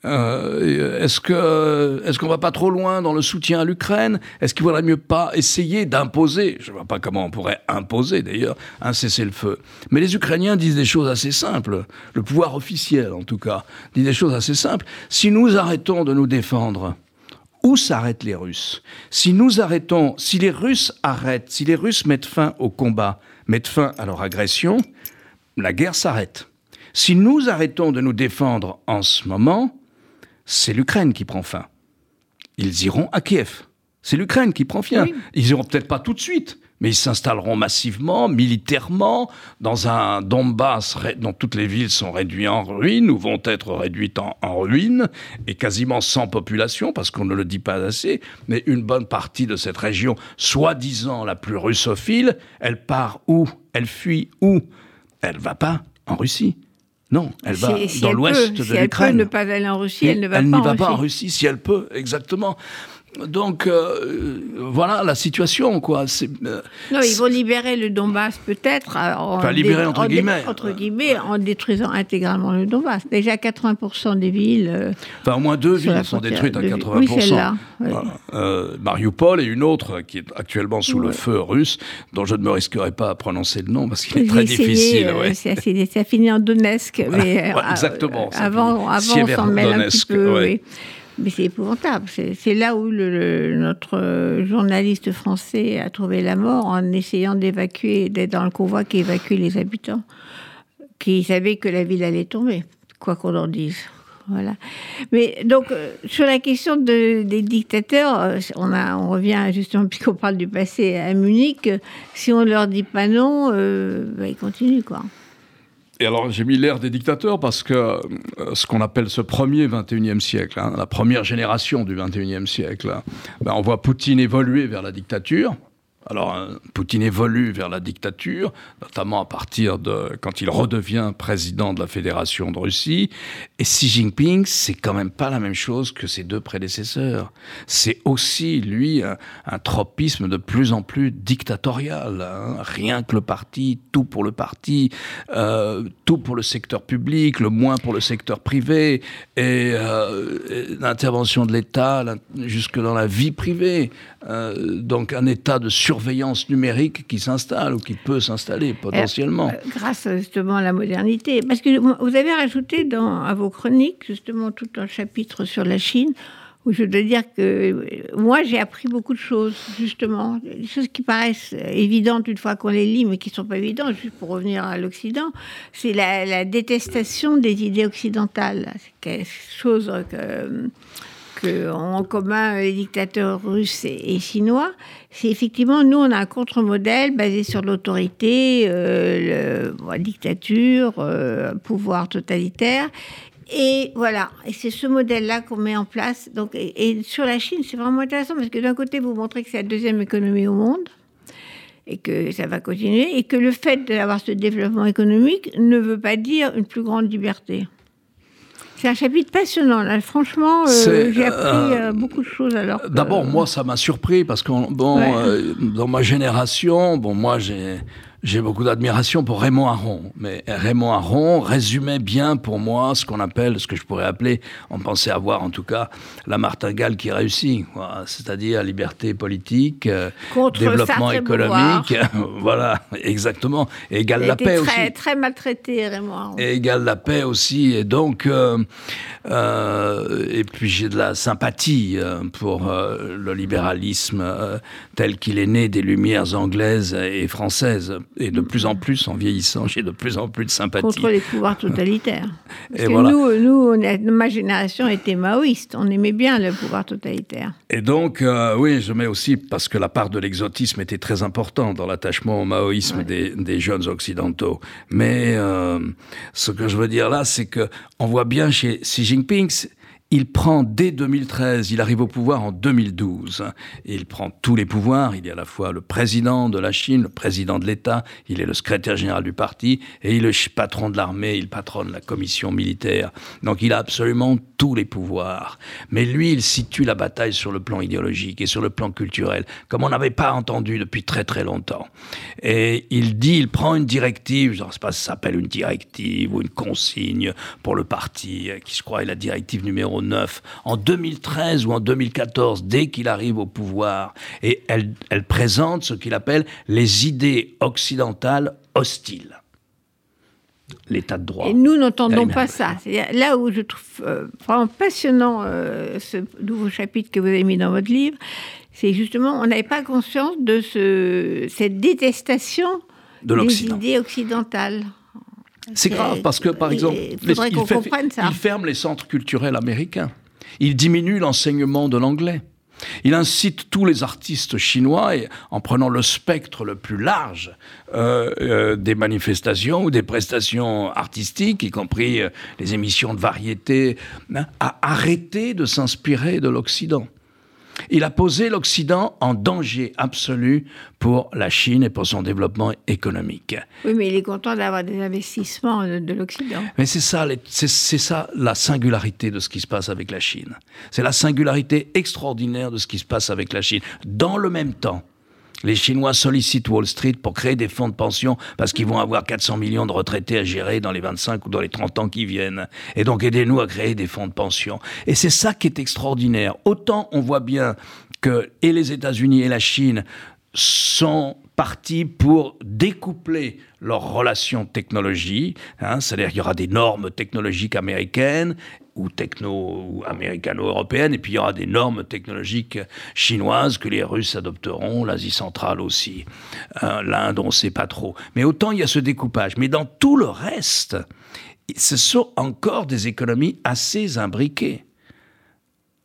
Est-ce que est-ce qu'on va pas trop loin dans le soutien à l'Ukraine? Est-ce qu'il vaudrait mieux pas essayer d'imposer Je ne vois pas comment on pourrait imposer d'ailleurs un cessez-le-feu? Mais les Ukrainiens disent des choses assez simples. Le pouvoir officiel, en tout cas, dit des choses assez simples. Si nous arrêtons de nous défendre, où s'arrêtent les Russes? Si nous arrêtons, si les Russes arrêtent, si les Russes mettent fin au combat, mettent fin à leur agression, la guerre s'arrête. Si nous arrêtons de nous défendre en ce moment, c'est l'Ukraine qui prend fin. Ils iront à Kiev. C'est l'Ukraine qui prend fin. Ils iront peut-être pas tout de suite, mais ils s'installeront massivement, militairement, dans un Donbass dont toutes les villes sont réduites en ruines ou vont être réduites en, en ruines et quasiment sans population, parce qu'on ne le dit pas assez, mais une bonne partie de cette région, soi-disant la plus russophile, elle part où? Elle fuit où? Elle va pas en Russie. Non, elle va dans l'ouest de l'Ukraine. Si elle peut ne pas aller en Russie, elle ne va pas en Russie. Elle n'y va pas en Russie si elle peut, exactement. Donc euh, voilà la situation quoi. Euh, non, ils vont libérer le Donbass peut-être. Euh, enfin libérer entre guillemets. entre guillemets, en détruisant intégralement le Donbass. Déjà 80% des villes. enfin au moins deux villes sont détruites à 80%. Oui, celle-là. Mariupol et une autre qui est actuellement sous le feu russe, dont je ne me risquerai pas à prononcer le nom parce qu'il est très difficile. Ouais. Ça finit en Donetsk, (laughs) mais exactement. Avant, avant on s'en mêle un petit peu. Oui. Mais c'est épouvantable. C'est là où notre journaliste français a trouvé la mort en essayant d'évacuer, d'être dans le convoi qui évacuait les habitants, qui savaient que la ville allait tomber, quoi qu'on en dise. Voilà. Mais donc, euh, sur la question des dictateurs, euh, on, revient justement, (laughs) puisqu'on parle du passé à Munich, si on leur dit pas non, euh, bah, ils continuent, quoi. Et alors j'ai mis l'ère des dictateurs parce que euh, ce qu'on appelle ce premier 21e siècle, hein, la première génération du 21e siècle, ben, on voit Poutine évoluer vers la dictature. Alors, euh, Poutine évolue vers la dictature, notamment à partir de quand il redevient président de la Fédération de Russie. Et Xi Jinping, c'est quand même pas la même chose que ses deux prédécesseurs. C'est aussi, lui, un, tropisme de plus en plus dictatorial. Hein. Rien que le parti, tout pour le parti, euh, tout pour le secteur public, le moins pour le secteur privé, et, euh, l'intervention de l'État jusque dans la vie privée. Donc, un état de surveillance numérique qui s'installe ou qui peut s'installer potentiellement. Euh, grâce justement à la modernité. Parce que vous avez rajouté dans, à vos chroniques justement tout un chapitre sur la Chine où je dois dire que euh, moi j'ai appris beaucoup de choses justement, des choses qui paraissent évidentes une fois qu'on les lit mais qui ne sont pas évidentes, juste pour revenir à l'Occident, c'est la, la, détestation des idées occidentales. C'est quelque chose que en commun les dictateurs russes et, chinois, c'est effectivement, nous, on a un contre-modèle basé sur l'autorité, euh, la dictature, euh, pouvoir totalitaire. Et voilà, et c'est ce modèle-là qu'on met en place. Donc, et, sur la Chine, c'est vraiment intéressant parce que d'un côté, vous montrez que c'est la deuxième économie au monde et que ça va continuer, et que le fait d'avoir ce développement économique ne veut pas dire une plus grande liberté. C'est un chapitre passionnant. Là. Franchement, euh, j'ai appris euh, euh, beaucoup de choses. Alors d'abord, moi, ça m'a surpris parce que bon, dans ma génération, bon, moi, j'ai j'ai beaucoup d'admiration pour Raymond Aron, mais Raymond Aron résumait bien pour moi ce qu'on appelle, ce que je pourrais appeler, on pensait avoir en tout cas, la martingale qui réussit, c'est-à-dire liberté politique, euh, développement économique, (laughs) voilà, exactement, et égale la paix aussi. Très maltraité, Raymond Aron. Et égale la paix aussi, et donc, euh, euh, et puis j'ai de la sympathie pour le libéralisme tel qu'il est né des Lumières anglaises et françaises et de plus en plus, en vieillissant, j'ai de plus en plus de sympathie. Contre les pouvoirs totalitaires. (laughs) et nous, nous ma génération était maoïste. On aimait bien le pouvoir totalitaire. Et donc, euh, oui, je mets aussi, parce que la part de l'exotisme était très importante dans l'attachement au maoïsme des, des, jeunes occidentaux. Mais euh, ce que je veux dire là, c'est que on voit bien chez Xi Jinping, il prend dès 2013, il arrive au pouvoir en 2012. il prend tous les pouvoirs. Il est à la fois le président de la Chine, le président de l'État, il est le secrétaire général du parti et il est patron de l'armée, il patronne la commission militaire. Donc il a absolument tous les pouvoirs. Mais lui, il situe la bataille sur le plan idéologique et sur le plan culturel, comme on n'avait pas entendu depuis très très longtemps. Et il dit, il prend une directive, je ne sais pas si ça s'appelle une directive ou une consigne pour le parti, qui je crois est la directive numéro en 2013 ou en 2014, dès qu'il arrive au pouvoir, et elle, elle présente ce qu'il appelle les idées occidentales hostiles l'état de droit. Et nous n'entendons pas ça. Là où je trouve euh, vraiment passionnant euh, ce nouveau chapitre que vous avez mis dans votre livre, c'est justement, on n'avait pas conscience de ce, cette détestation de des idées occidentales. C'est grave parce que, par exemple, il, ferme les centres culturels américains. Il diminue l'enseignement de l'anglais. Il incite tous les artistes chinois, et, en prenant le spectre le plus large euh, euh, des manifestations ou des prestations artistiques, y compris euh, les émissions de variété, hein, à arrêter de s'inspirer de l'Occident. Il a posé l'Occident en danger absolu pour la Chine et pour son développement économique. Oui, mais il est content d'avoir des investissements de, l'Occident. Mais c'est ça, c'est ça la singularité de ce qui se passe avec la Chine. C'est la singularité extraordinaire de ce qui se passe avec la Chine. Dans le même temps, les Chinois sollicitent Wall Street pour créer des fonds de pension parce qu'ils vont avoir 400 millions de retraités à gérer dans les 25 ou dans les 30 ans qui viennent. Et donc aidez-nous à créer des fonds de pension. Et c'est ça qui est extraordinaire. Autant on voit bien que les États-Unis et la Chine sont partis pour découpler leurs relations technologiques, hein, c'est-à-dire qu'il y aura des normes technologiques américaines ou techno ou américano-européennes, et puis il y aura des normes technologiques chinoises que les Russes adopteront, l'Asie centrale aussi, hein, l'Inde on ne sait pas trop. Mais autant il y a ce découpage, mais dans tout le reste, ce sont encore des économies assez imbriquées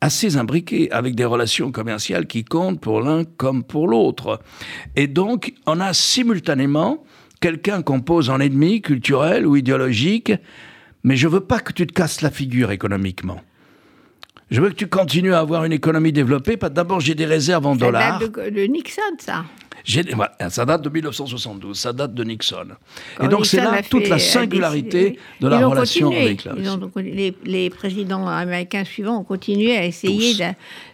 assez imbriquées, avec des relations commerciales qui comptent pour l'un comme pour l'autre. Et donc, on a simultanément quelqu'un qu'on pose en ennemi culturel ou idéologique, mais je veux pas que tu te casses la figure économiquement. Je veux que tu continues à avoir une économie développée. D'abord, j'ai des réserves en dollars. Date de, Nixon, ça. Ça date de 1972, ça date de Nixon. et donc c'est là toute la singularité de la relation avec la Russie. les, présidents américains suivants ont continué à essayer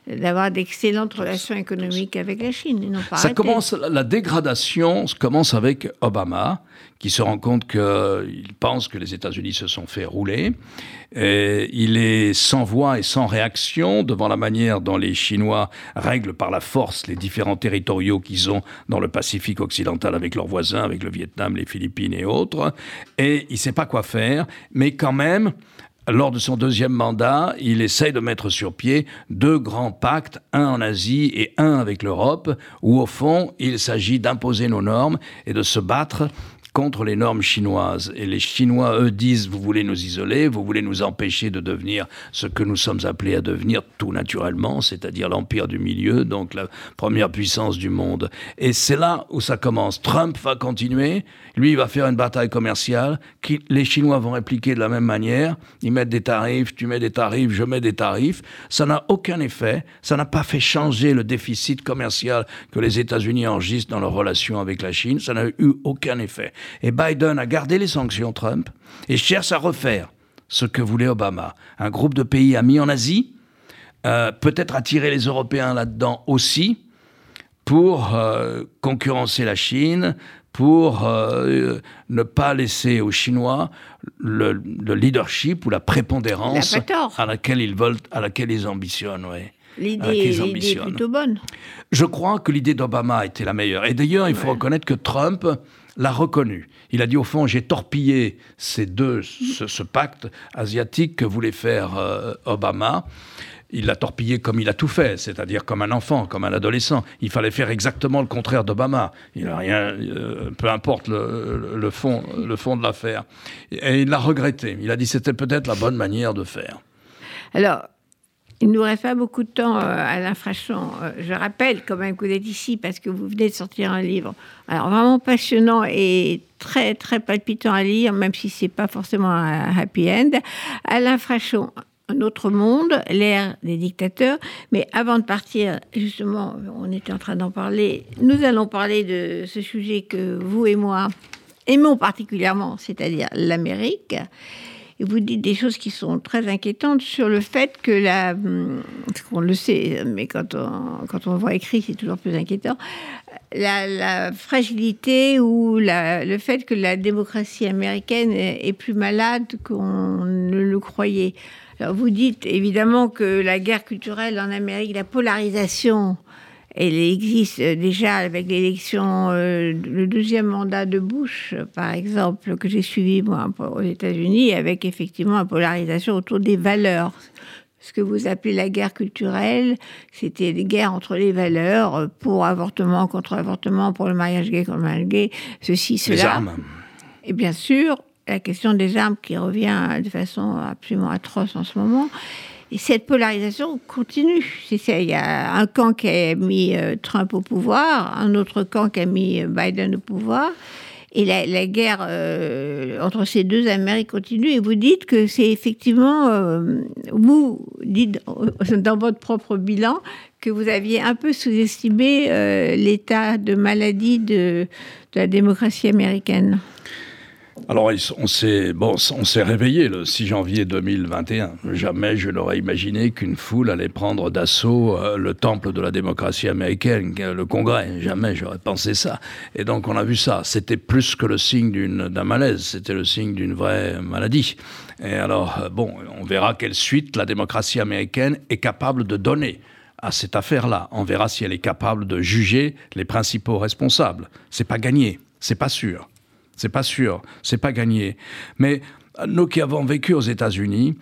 d'avoir d'excellentes relations économiques avec la Chine. ça commence, la dégradation commence avec Obama, qui se rend compte qu'il pense que les États-Unis se sont fait rouler. Et il est sans voix et sans réaction devant la manière dont les Chinois règlent par la force les différents territoriaux qu'ils ont dans le Pacifique occidental avec leurs voisins, avec le Vietnam, les Philippines et autres. Et il ne sait pas quoi faire, mais quand même, lors de son deuxième mandat, il essaye de mettre sur pied deux grands pactes, un en Asie et un avec l'Europe, où au fond, il s'agit d'imposer nos normes et de se battre contre les normes chinoises. Et les Chinois, eux, disent, vous voulez nous isoler, vous voulez nous empêcher de devenir ce que nous sommes appelés à devenir tout naturellement, c'est-à-dire l'empire du milieu, donc la première puissance du monde. Et c'est là où ça commence. Trump va continuer, lui, il va faire une bataille commerciale, qui, les Chinois vont répliquer de la même manière, ils mettent des tarifs, tu mets des tarifs, je mets des tarifs. Ça n'a aucun effet, ça n'a pas fait changer le déficit commercial que les États-Unis enregistrent dans leurs relations avec la Chine, ça n'a eu aucun effet. Et Biden a gardé les sanctions Trump et cherche à refaire ce que voulait Obama. Un groupe de pays amis en Asie, euh, peut-être attirer les Européens là-dedans aussi, pour euh, concurrencer la Chine, pour euh, ne pas laisser aux Chinois le, leadership ou la prépondérance à laquelle ils veulent, à laquelle ils ambitionnent. Ouais. L'idée est plutôt bonne. Je crois que l'idée d'Obama était la meilleure. Et d'ailleurs, il faut reconnaître que Trump l'a reconnu. Il a dit au fond, j'ai torpillé ces deux, ce, pacte asiatique que voulait faire euh, Obama il l'a torpillé comme il a tout fait, c'est-à-dire comme un enfant, comme un adolescent. Il fallait faire exactement le contraire d'Obama. Il a rien, euh, peu importe le, fond, le fond de l'affaire. Et il l'a regretté. Il a dit c'était peut-être la bonne manière de faire. Alors, il nous reste pas beaucoup de temps, euh, Alain Frachon. Euh, je rappelle quand même que vous êtes ici parce que vous venez de sortir un livre. Alors vraiment passionnant et très très palpitant à lire, même si c'est pas forcément un happy end. Alain Frachon, un autre monde, l'ère des dictateurs. Mais avant de partir, justement, on était en train d'en parler, nous allons parler de ce sujet que vous et moi aimons particulièrement, c'est-à-dire l'Amérique. Et vous dites des choses qui sont très inquiétantes sur le fait que la... On le sait, mais quand on, quand on voit écrit, c'est toujours plus inquiétant. La, fragilité ou le fait que la démocratie américaine est plus malade qu'on ne le croyait vous dites évidemment que la guerre culturelle en Amérique, la polarisation, elle existe déjà avec l'élection, euh, le deuxième mandat de Bush, par exemple, que j'ai suivi moi aux États-Unis, avec effectivement une polarisation autour des valeurs. Ce que vous appelez la guerre culturelle, c'était des guerres entre les valeurs, pour avortement, contre avortement, pour le mariage gay, contre le mariage gay, ceci, cela. Les armes. Et bien sûr, la question des armes qui revient de façon absolument atroce en ce moment. Et cette polarisation continue. Il y a un camp qui a mis euh, Trump au pouvoir, un autre camp qui a mis euh, Biden au pouvoir. Et la, guerre euh, entre ces deux Amériques continue. Et vous dites que c'est effectivement, vous dites dans votre propre bilan que vous aviez un peu sous-estimé l'état de maladie de, de la démocratie américaine. Alors, on s'est bon, réveillé le 6 janvier 2021. Jamais je n'aurais imaginé qu'une foule allait prendre d'assaut euh, le temple de la démocratie américaine, le Congrès. Jamais j'aurais pensé ça. Et donc, on a vu ça. C'était plus que le signe d'un malaise. C'était le signe d'une vraie maladie. Et alors, euh, bon, on verra quelle suite la démocratie américaine est capable de donner à cette affaire-là. On verra si elle est capable de juger les principaux responsables. C'est pas gagné. C'est pas sûr. C'est pas sûr, c'est pas gagné. Mais nous qui avons vécu aux États-Unis,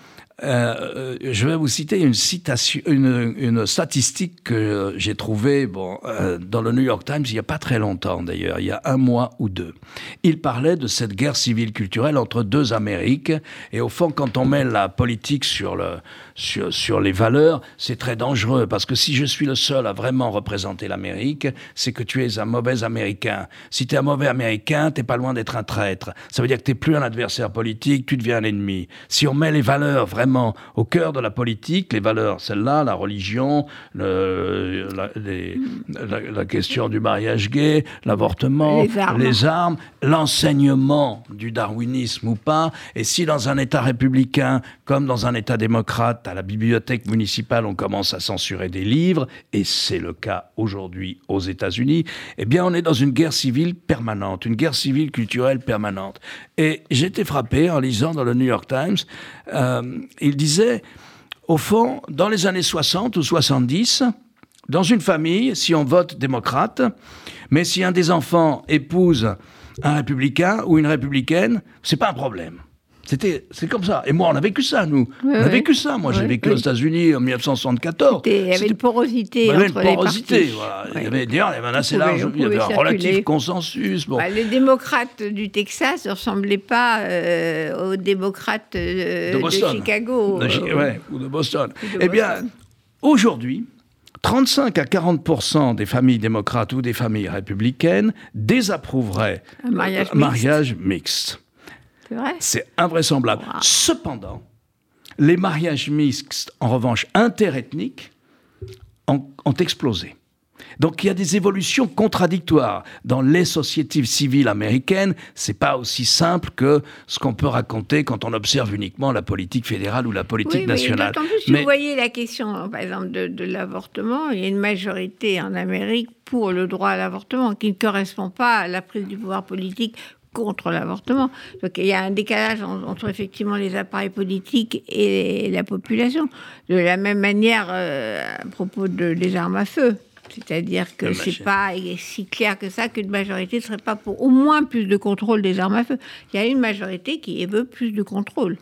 euh, je vais vous citer une citation, une, statistique que j'ai trouvée euh, dans le New York Times il n'y a pas très longtemps d'ailleurs, il y a un mois ou deux. Il parlait de cette guerre civile culturelle entre deux Amériques et au fond quand on met la politique sur, le, sur, sur les valeurs, c'est très dangereux parce que si je suis le seul à vraiment représenter l'Amérique, c'est que tu es un mauvais Américain. Si tu es un mauvais Américain, t'es pas loin d'être un traître. Ça veut dire que tu n'es plus un adversaire politique, tu deviens un ennemi. Si on met les valeurs vraiment au cœur de la politique, les valeurs, celles-là, la religion, la, question du mariage gay, l'avortement, les armes, l'enseignement du darwinisme ou pas. Et si dans un État républicain, comme dans un État démocrate, à la bibliothèque municipale, on commence à censurer des livres, et c'est le cas aujourd'hui aux États-Unis, eh bien on est dans une guerre civile permanente, une guerre civile culturelle permanente. Et j'étais frappé en lisant dans le New York Times euh, il disait, au fond, dans les années 60 ou 70, dans une famille, si on vote démocrate, mais si un des enfants épouse un républicain ou une républicaine, c'est pas un problème. C'était, c'est comme ça. Et moi, on a vécu ça, nous. on a vécu ça. Moi, j'ai vécu aux États-Unis en 1974. Il y avait une porosité entre une porosité, les Voilà. Il y avait, d'ailleurs, il y avait un assez large, il y avait un relatif consensus. Bon. Bah, les démocrates du Texas ne ressemblaient pas euh, aux démocrates euh, de, Chicago. ouais, ou de Boston. eh bien, aujourd'hui, 35 à 40 des familles démocrates ou des familles républicaines désapprouveraient un mariage, mariage mixte. C'est invraisemblable. Cependant, les mariages mixtes, en revanche interethniques, ont, ont explosé. Donc il y a des évolutions contradictoires. Dans les sociétés civiles américaines, c'est pas aussi simple que ce qu'on peut raconter quand on observe uniquement la politique fédérale ou la politique nationale. Oui, plus, si vous voyez la question, par exemple, de, de l'avortement, il y a une majorité en Amérique pour le droit à l'avortement qui ne correspond pas à la prise du pouvoir politique contre l'avortement. Donc il y a un décalage entre effectivement les appareils politiques et la population. De la même manière euh, à propos de, des armes à feu. C'est-à-dire que c'est pas si clair que ça qu'une majorité ne serait pas pour au moins plus de contrôle des armes à feu. Il y a une majorité qui veut plus de contrôle.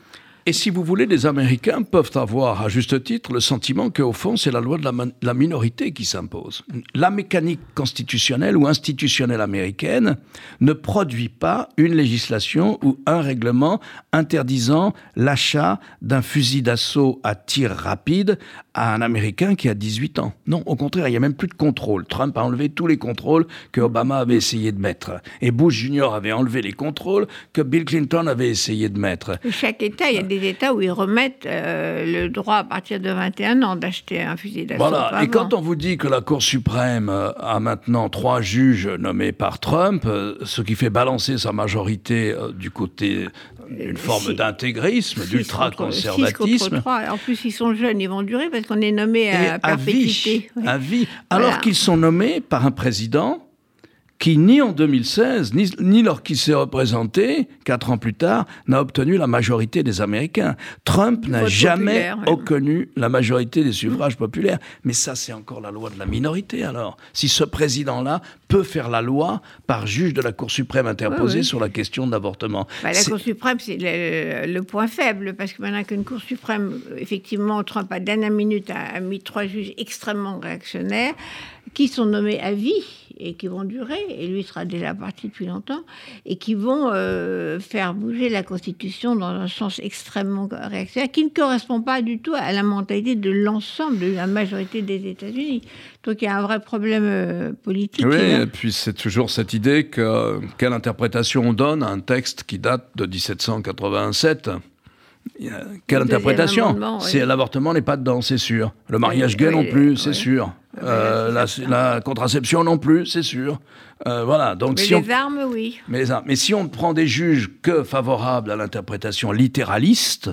Et si vous voulez, les Américains peuvent avoir, à juste titre, le sentiment qu'au fond, c'est la loi de la, minorité qui s'impose. La mécanique constitutionnelle ou institutionnelle américaine ne produit pas une législation ou un règlement interdisant l'achat d'un fusil d'assaut à tir rapide à un Américain qui a 18 ans. Non, au contraire, il n'y a même plus de contrôle. Trump a enlevé tous les contrôles que Obama avait essayé de mettre. Et Bush Jr. avait enlevé les contrôles que Bill Clinton avait essayé de mettre. Chaque État, il y a des États où ils remettent euh, le droit à partir de 21 ans d'acheter un fusil d'assaut. Voilà, et quand on vous dit que la Cour suprême euh, a maintenant trois juges nommés par Trump, euh, ce qui fait balancer sa majorité du côté d'une forme d'intégrisme, d'ultra-conservatisme. En plus, ils sont jeunes, ils vont durer parce qu'on est nommé à, perpétuité. À vie, Alors qu'ils sont nommés par un président qui, ni en 2016, ni, ni lorsqu'il s'est représenté, quatre ans plus tard, n'a obtenu la majorité des Américains. Trump n'a jamais obtenu la majorité des suffrages populaires. Mais ça, c'est encore la loi de la minorité, alors. Si ce président-là peut faire la loi par juge de la Cour suprême interposée sur la question de l'avortement. Bah, la Cour suprême, c'est le, point faible, parce que maintenant qu'une Cour suprême, effectivement, Trump, à dernière minute, a mis trois juges extrêmement réactionnaires qui sont nommés à vie et qui vont durer, et lui sera déjà parti depuis longtemps, et qui vont euh, faire bouger la Constitution dans un sens extrêmement réactionnaire, qui ne correspond pas du tout à la mentalité de l'ensemble de la majorité des États-Unis. Donc il y a un vrai problème euh, politique. Oui, et puis c'est toujours cette idée que quelle interprétation on donne à un texte qui date de 1787 quelle interprétation Si l'avortement n'est pas dedans, c'est sûr. Le mariage gay non plus, c'est sûr. Euh, la, contraception non plus, c'est sûr. Euh, voilà. Donc mais si les armes, oui. Mais, mais si on prend des juges que favorables à l'interprétation littéraliste,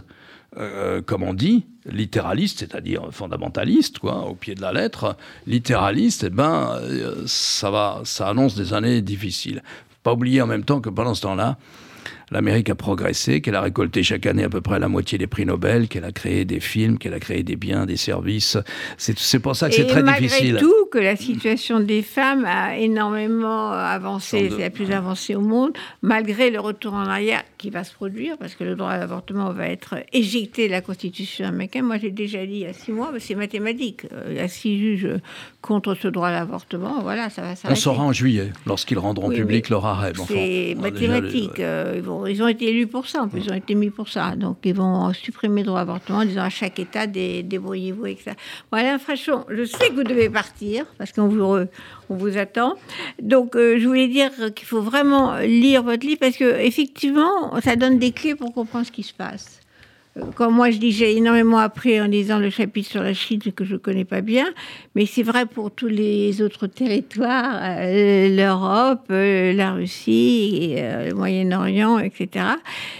euh, comme on dit, littéraliste, c'est-à-dire fondamentaliste, quoi, au pied de la lettre, littéraliste, eh ben, ça va, ça annonce des années difficiles. Pas oublier en même temps que pendant ce temps-là, l'Amérique a progressé, qu'elle a récolté chaque année à peu près la moitié des prix Nobel, qu'elle a créé des films, qu'elle a créé des biens, des services. C'est pour ça que c'est très difficile. tout, que la situation des femmes a énormément avancé, c'est la plus avancée au monde, malgré le retour en arrière qui va se produire, parce que le droit à l'avortement va être éjecté de la Constitution américaine. Moi, j'ai déjà dit il y a six mois, c'est mathématique. Euh, il y a six juges contre ce droit à l'avortement. Voilà, ça va On saura en juillet, lorsqu'ils rendront public leur arrêt. c'est mathématique. Euh, ils vont ils ont été élus pour ça, en plus, ils ont été mis pour ça. Donc, ils vont supprimer le droit à l'avortement en disant à chaque État, débrouillez-vous avec ça. Voilà, Frachon, je sais que vous devez partir, parce qu'on vous, on vous attend. Donc, euh, je voulais dire qu'il faut vraiment lire votre livre, parce que effectivement, ça donne des clés pour comprendre ce qui se passe. Comme moi, je dis, j'ai énormément appris en lisant le chapitre sur la Chine que je ne connais pas bien, mais c'est vrai pour tous les autres territoires, euh, l'Europe, euh, la Russie, euh, le Moyen-Orient, etc.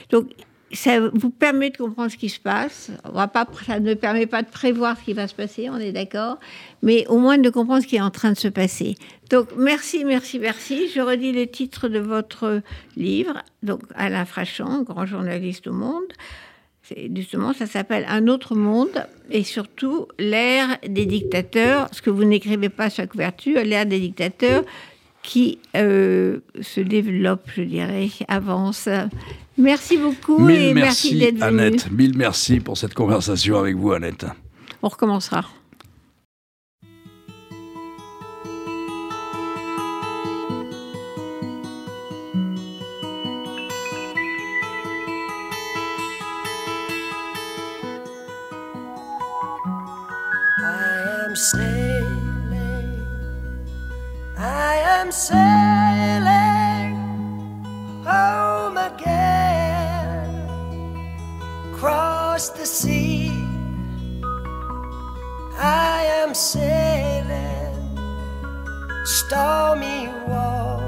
Donc, ça vous permet de comprendre ce qui se passe. On va pas, ça ne permet pas de prévoir ce qui va se passer, on est d'accord, mais au moins de comprendre ce qui est en train de se passer. Donc, merci, merci, merci. Je redis le titre de votre livre, donc Alain Frachon, grand journaliste au monde justement, ça s'appelle Un autre monde et surtout l'ère des dictateurs, ce que vous n'écrivez pas sur la couverture, l'ère des dictateurs qui euh, se développe, je dirais, avance. Merci beaucoup et merci, merci d'être venue. Annette, mille merci pour cette conversation avec vous, Annette. On recommencera. Sailing, I am sailing home again, across the sea. I am sailing stormy waters.